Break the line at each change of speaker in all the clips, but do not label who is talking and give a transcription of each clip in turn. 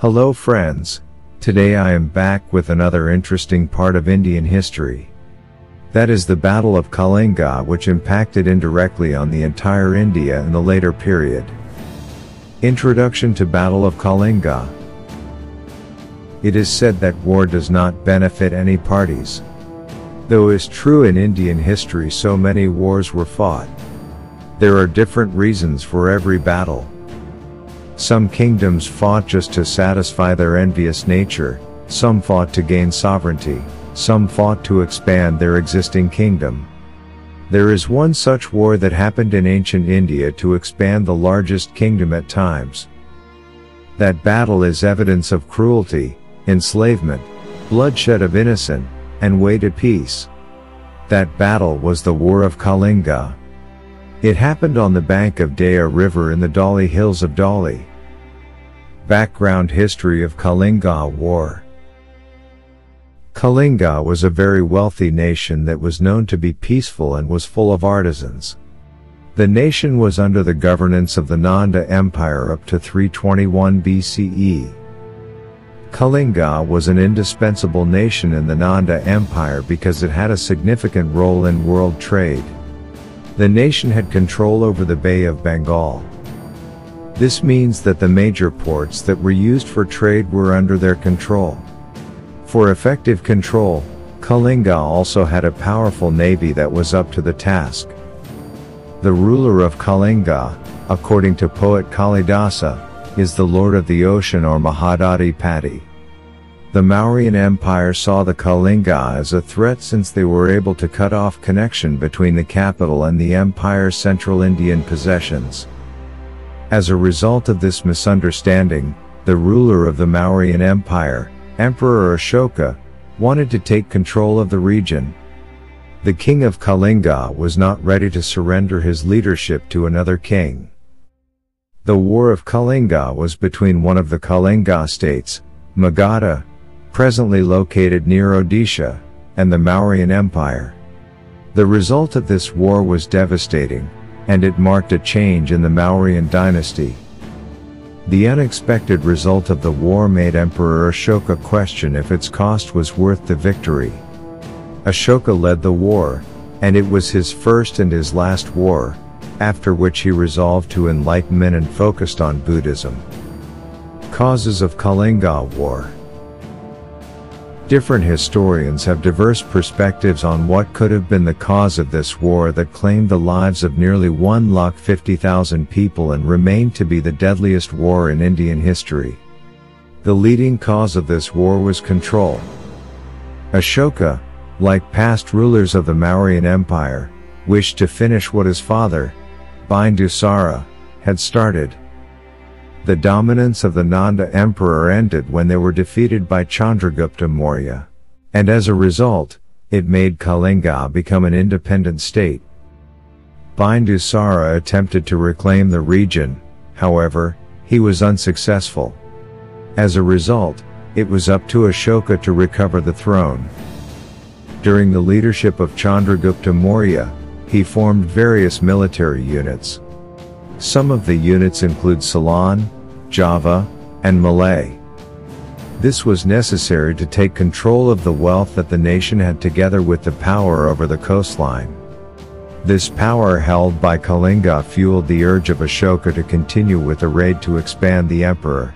Hello friends. Today I am back with another interesting part of Indian history. That is the Battle of Kalinga which impacted indirectly on the entire India in the later period. Introduction to Battle of Kalinga. It is said that war does not benefit any parties. Though is true in Indian history so many wars were fought. There are different reasons for every battle. Some kingdoms fought just to satisfy their envious nature, some fought to gain sovereignty, some fought to expand their existing kingdom. There is one such war that happened in ancient India to expand the largest kingdom at times. That battle is evidence of cruelty, enslavement, bloodshed of innocent, and way to peace. That battle was the War of Kalinga. It happened on the bank of Daya River in the Dhauli Hills of Dhauli. Background History of Kalinga War Kalinga was a very wealthy nation that was known to be peaceful and was full of artisans. The nation was under the governance of the Nanda Empire up to 321 BCE. Kalinga was an indispensable nation in the Nanda Empire because it had a significant role in world trade. The nation had control over the Bay of Bengal. This means that the major ports that were used for trade were under their control. For effective control, Kalinga also had a powerful navy that was up to the task. The ruler of Kalinga, according to poet Kalidasa, is the lord of the ocean or Mahodadhipati. The Mauryan Empire saw the Kalinga as a threat since they were able to cut off connection between the capital and the empire's central Indian possessions. As a result of this misunderstanding, the ruler of the Mauryan Empire, Emperor Ashoka, wanted to take control of the region. The king of Kalinga was not ready to surrender his leadership to another king. The War of Kalinga was between one of the Kalinga states, Magadha, presently located near Odisha, and the Mauryan Empire. The result of this war was devastating, and it marked a change in the Mauryan dynasty. The unexpected result of the war made Emperor Ashoka question if its cost was worth the victory. Ashoka led the war, and it was his first and his last war, after which he resolved to enlightenment and focused on Buddhism. Causes of Kalinga War Different historians have diverse perspectives on what could have been the cause of this war that claimed the lives of nearly 1,50,000 people and remained to be the deadliest war in Indian history. The leading cause of this war was control. Ashoka, like past rulers of the Mauryan Empire, wished to finish what his father, Bindusara, had started. The dominance of the Nanda emperor ended when they were defeated by Chandragupta Maurya. And as a result, it made Kalinga become an independent state. Bindusara attempted to reclaim the region, however, he was unsuccessful. As a result, it was up to Ashoka to recover the throne. During the leadership of Chandragupta Maurya, he formed various military units. Some of the units include Ceylon, Java, and Malay. This was necessary to take control of the wealth that the nation had together with the power over the coastline. This power held by Kalinga fueled the urge of Ashoka to continue with the raid to expand the emperor.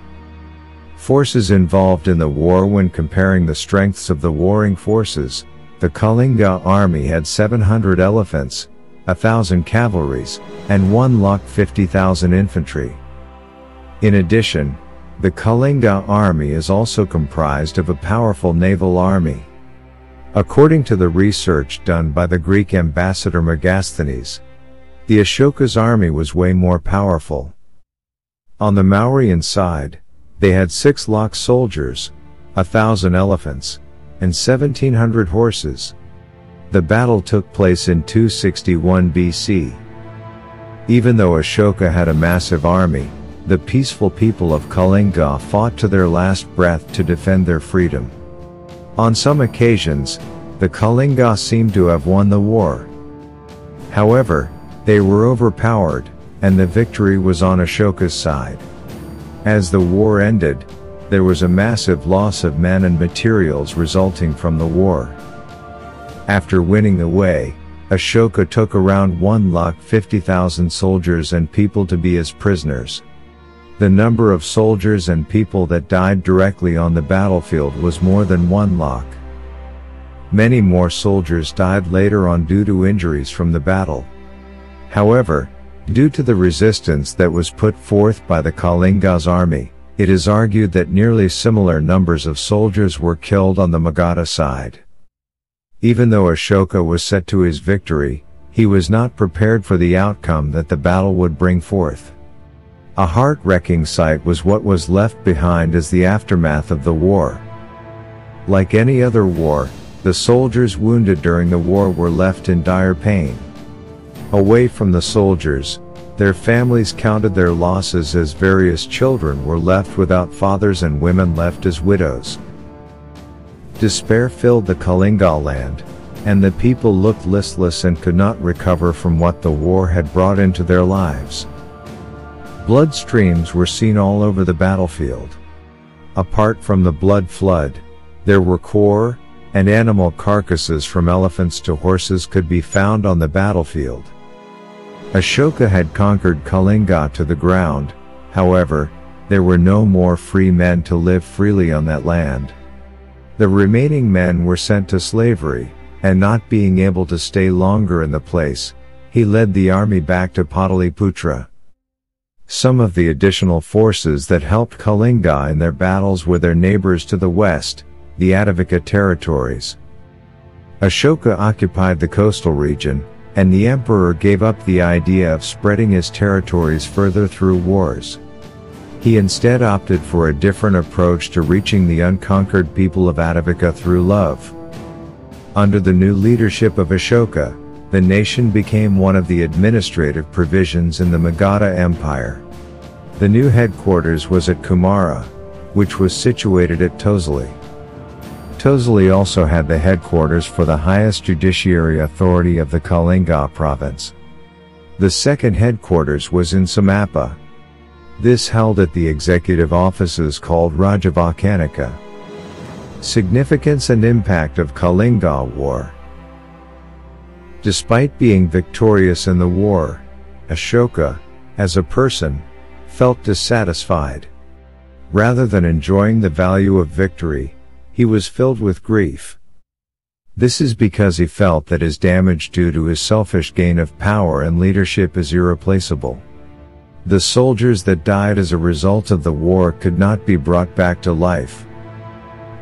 Forces involved in the war when comparing the strengths of the warring forces, the Kalinga army had 700 elephants, thousand cavalries, and one lakh 50,000 infantry. In addition, the Kalinga army is also comprised of a powerful naval army. According to the research done by the Greek ambassador Megasthenes, the Ashoka's army was way more powerful. On the Mauryan side, they had six lakh soldiers, a thousand elephants, and 1700 horses. The battle took place in 261 BC. Even though Ashoka had a massive army, the peaceful people of Kalinga fought to their last breath to defend their freedom. On some occasions, the Kalinga seemed to have won the war. However, they were overpowered, and the victory was on Ashoka's side. As the war ended, there was a massive loss of men and materials resulting from the war. After winning the way, Ashoka took around 1,50,000 soldiers and people to be his prisoners. The number of soldiers and people that died directly on the battlefield was more than 1 lakh. Many more soldiers died later on due to injuries from the battle. However, due to the resistance that was put forth by the Kalinga's army, it is argued that nearly similar numbers of soldiers were killed on the Magadha side. Even though Ashoka was set to his victory, he was not prepared for the outcome that the battle would bring forth. A heart-wrecking sight was what was left behind as the aftermath of the war. Like any other war, the soldiers wounded during the war were left in dire pain. Away from the soldiers, their families counted their losses as various children were left without fathers and women left as widows. Despair filled the Kalinga land, and the people looked listless and could not recover from what the war had brought into their lives. Blood streams were seen all over the battlefield. Apart from the blood flood, there were core, and animal carcasses from elephants to horses could be found on the battlefield. Ashoka had conquered Kalinga to the ground, however, there were no more free men to live freely on that land. The remaining men were sent to slavery, and not being able to stay longer in the place, he led the army back to Pataliputra. Some of the additional forces that helped Kalinga in their battles were their neighbors to the west, the Atavika territories. Ashoka occupied the coastal region, and the emperor gave up the idea of spreading his territories further through wars. He instead opted for a different approach to reaching the unconquered people of Atavika through love. Under the new leadership of Ashoka, the nation became one of the administrative provisions in the Magadha Empire. The new headquarters was at Kumara, which was situated at Tosali. Tosali also had the headquarters for the highest judiciary authority of the Kalinga province. The second headquarters was in Samapa. This held at the executive offices called Rajavakanika. Significance and impact of Kalinga War Despite being victorious in the war, Ashoka, as a person, felt dissatisfied. Rather than enjoying the value of victory, he was filled with grief. This is because he felt that his damage due to his selfish gain of power and leadership is irreplaceable. The soldiers that died as a result of the war could not be brought back to life.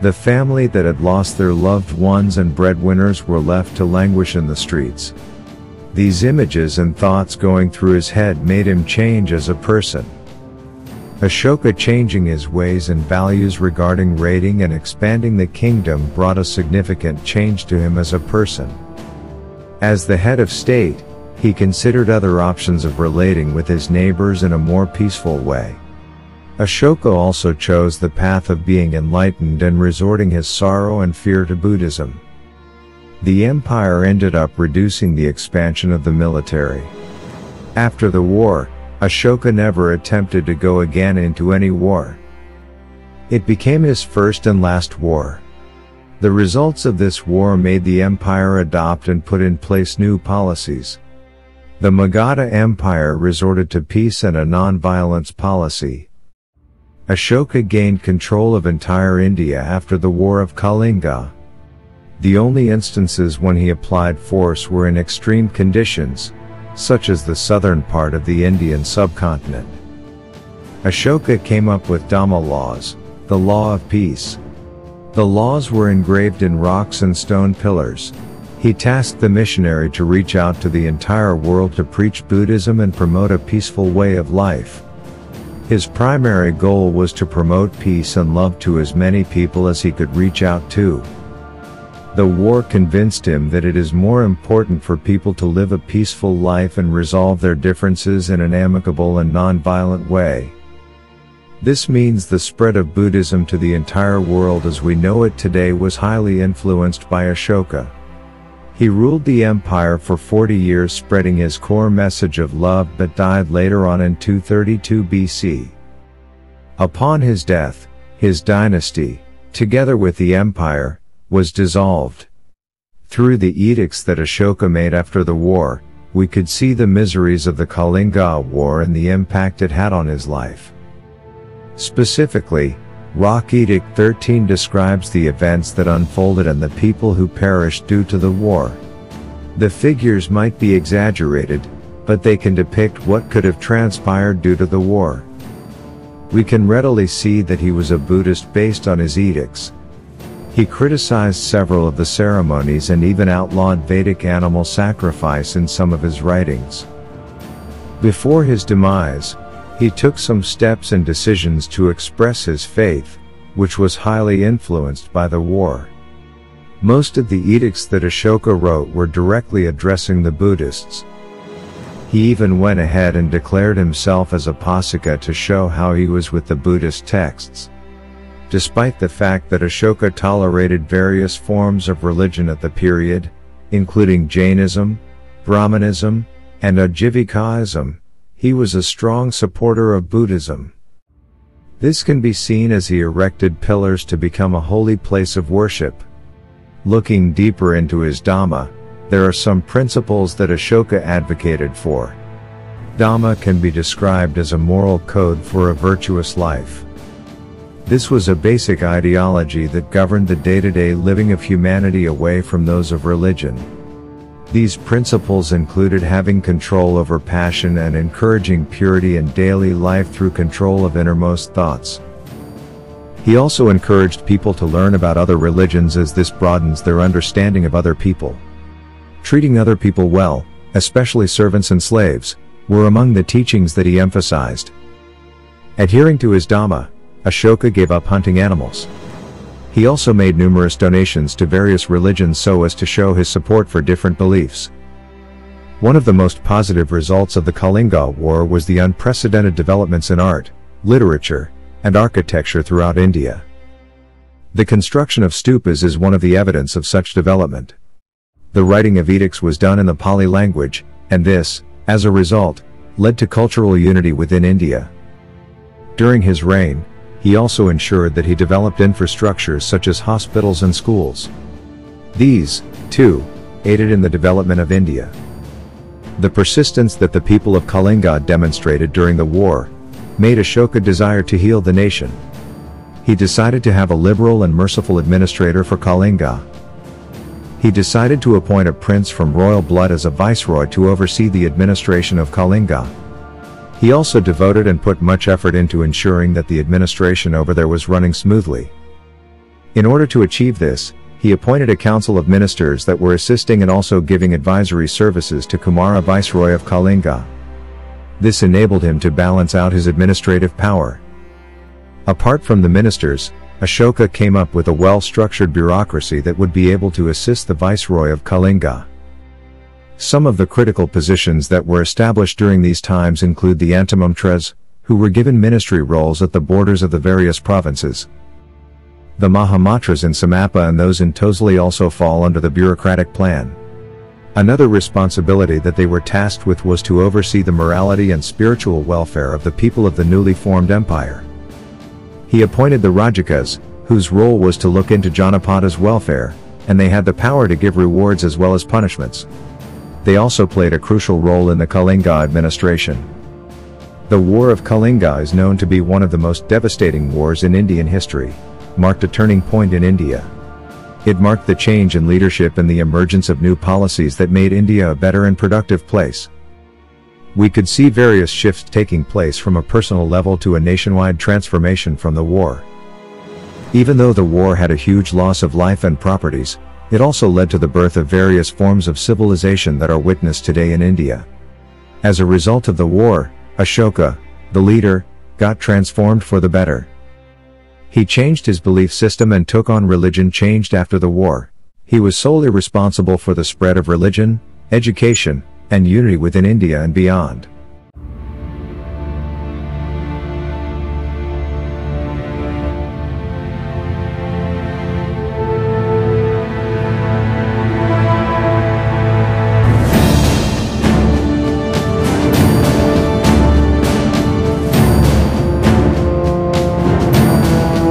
The family that had lost their loved ones and breadwinners were left to languish in the streets. These images and thoughts going through his head made him change as a person. Ashoka changing his ways and values regarding raiding and expanding the kingdom brought a significant change to him as a person. As the head of state, he considered other options of relating with his neighbors in a more peaceful way. Ashoka also chose the path of being enlightened and resorting his sorrow and fear to Buddhism. The empire ended up reducing the expansion of the military. After the war, Ashoka never attempted to go again into any war. It became his first and last war. The results of this war made the empire adopt and put in place new policies. The Magadha Empire resorted to peace and a non-violence policy. Ashoka gained control of entire India after the War of Kalinga. The only instances when he applied force were in extreme conditions, such as the southern part of the Indian subcontinent. Ashoka came up with Dhamma laws, the law of peace. The laws were engraved in rocks and stone pillars. He tasked the missionary to reach out to the entire world to preach Buddhism and promote a peaceful way of life. His primary goal was to promote peace and love to as many people as he could reach out to. The war convinced him that it is more important for people to live a peaceful life and resolve their differences in an amicable and non-violent way. This means the spread of Buddhism to the entire world as we know it today was highly influenced by Ashoka. He ruled the empire for 40 years spreading his core message of love but died later on in 232 BC. Upon his death, his dynasty, together with the empire, was dissolved. Through the edicts that Ashoka made after the war, we could see the miseries of the Kalinga War and the impact it had on his life. Specifically, Rock Edict 13 describes the events that unfolded and the people who perished due to the war. The figures might be exaggerated, but they can depict what could have transpired due to the war. We can readily see that he was a Buddhist based on his edicts. He criticized several of the ceremonies and even outlawed Vedic animal sacrifice in some of his writings. Before his demise, he took some steps and decisions to express his faith, which was highly influenced by the war. Most of the edicts that Ashoka wrote were directly addressing the Buddhists, he even went ahead and declared himself as Upasaka to show how he was with the Buddhist texts. Despite the fact that Ashoka tolerated various forms of religion at the period, including Jainism, Brahmanism, and Ajivikaism, he was a strong supporter of Buddhism. This can be seen as he erected pillars to become a holy place of worship. Looking deeper into his Dhamma, there are some principles that Ashoka advocated for. Dhamma can be described as a moral code for a virtuous life. This was a basic ideology that governed the day-to-day living of humanity away from those of religion. These principles included having control over passion and encouraging purity in daily life through control of innermost thoughts. He also encouraged people to learn about other religions as this broadens their understanding of other people. Treating other people well, especially servants and slaves, were among the teachings that he emphasized. Adhering to his Dhamma, Ashoka gave up hunting animals. He also made numerous donations to various religions so as to show his support for different beliefs. One of the most positive results of the Kalinga War was the unprecedented developments in art, literature, and architecture throughout India. The construction of stupas is one of the evidence of such development. The writing of edicts was done in the Pali language, and this, as a result, led to cultural unity within India. During his reign, he also ensured that he developed infrastructures such as hospitals and schools. These, too, aided in the development of India. The persistence that the people of Kalinga demonstrated during the war made Ashoka desire to heal the nation. He decided to have a liberal and merciful administrator for Kalinga, he decided to appoint a prince from royal blood as a viceroy to oversee the administration of Kalinga. He also devoted and put much effort into ensuring that the administration over there was running smoothly. In order to achieve this, he appointed a council of ministers that were assisting and also giving advisory services to Kumara Viceroy of Kalinga. This enabled him to balance out his administrative power. Apart from the ministers, Ashoka came up with a well-structured bureaucracy that would be able to assist the viceroy of Kalinga. Some of the critical positions that were established during these times include the Antimantras, who were given ministry roles at the borders of the various provinces. The Mahamantras in Samapa and those in Tosali also fall under the bureaucratic plan. Another responsibility that they were tasked with was to oversee the morality and spiritual welfare of the people of the newly formed empire. He appointed the Rajakas, whose role was to look into Janapada's welfare, and they had the power to give rewards as well as punishments. They also played a crucial role in the Kalinga administration. The War of Kalinga is known to be one of the most devastating wars in Indian history, marked a turning point in India. It marked the change in leadership and the emergence of new policies that made India a better and productive place we could see various shifts taking place from a personal level to a nationwide transformation from the war. Even though the war had a huge loss of life and properties, it also led to the birth of various forms of civilization that are witnessed today in India. As a result of the war, Ashoka, the leader, got transformed for the better. He changed his belief system and took on religion changed after the war. He was solely responsible for the spread of religion, education, and unity within India and beyond.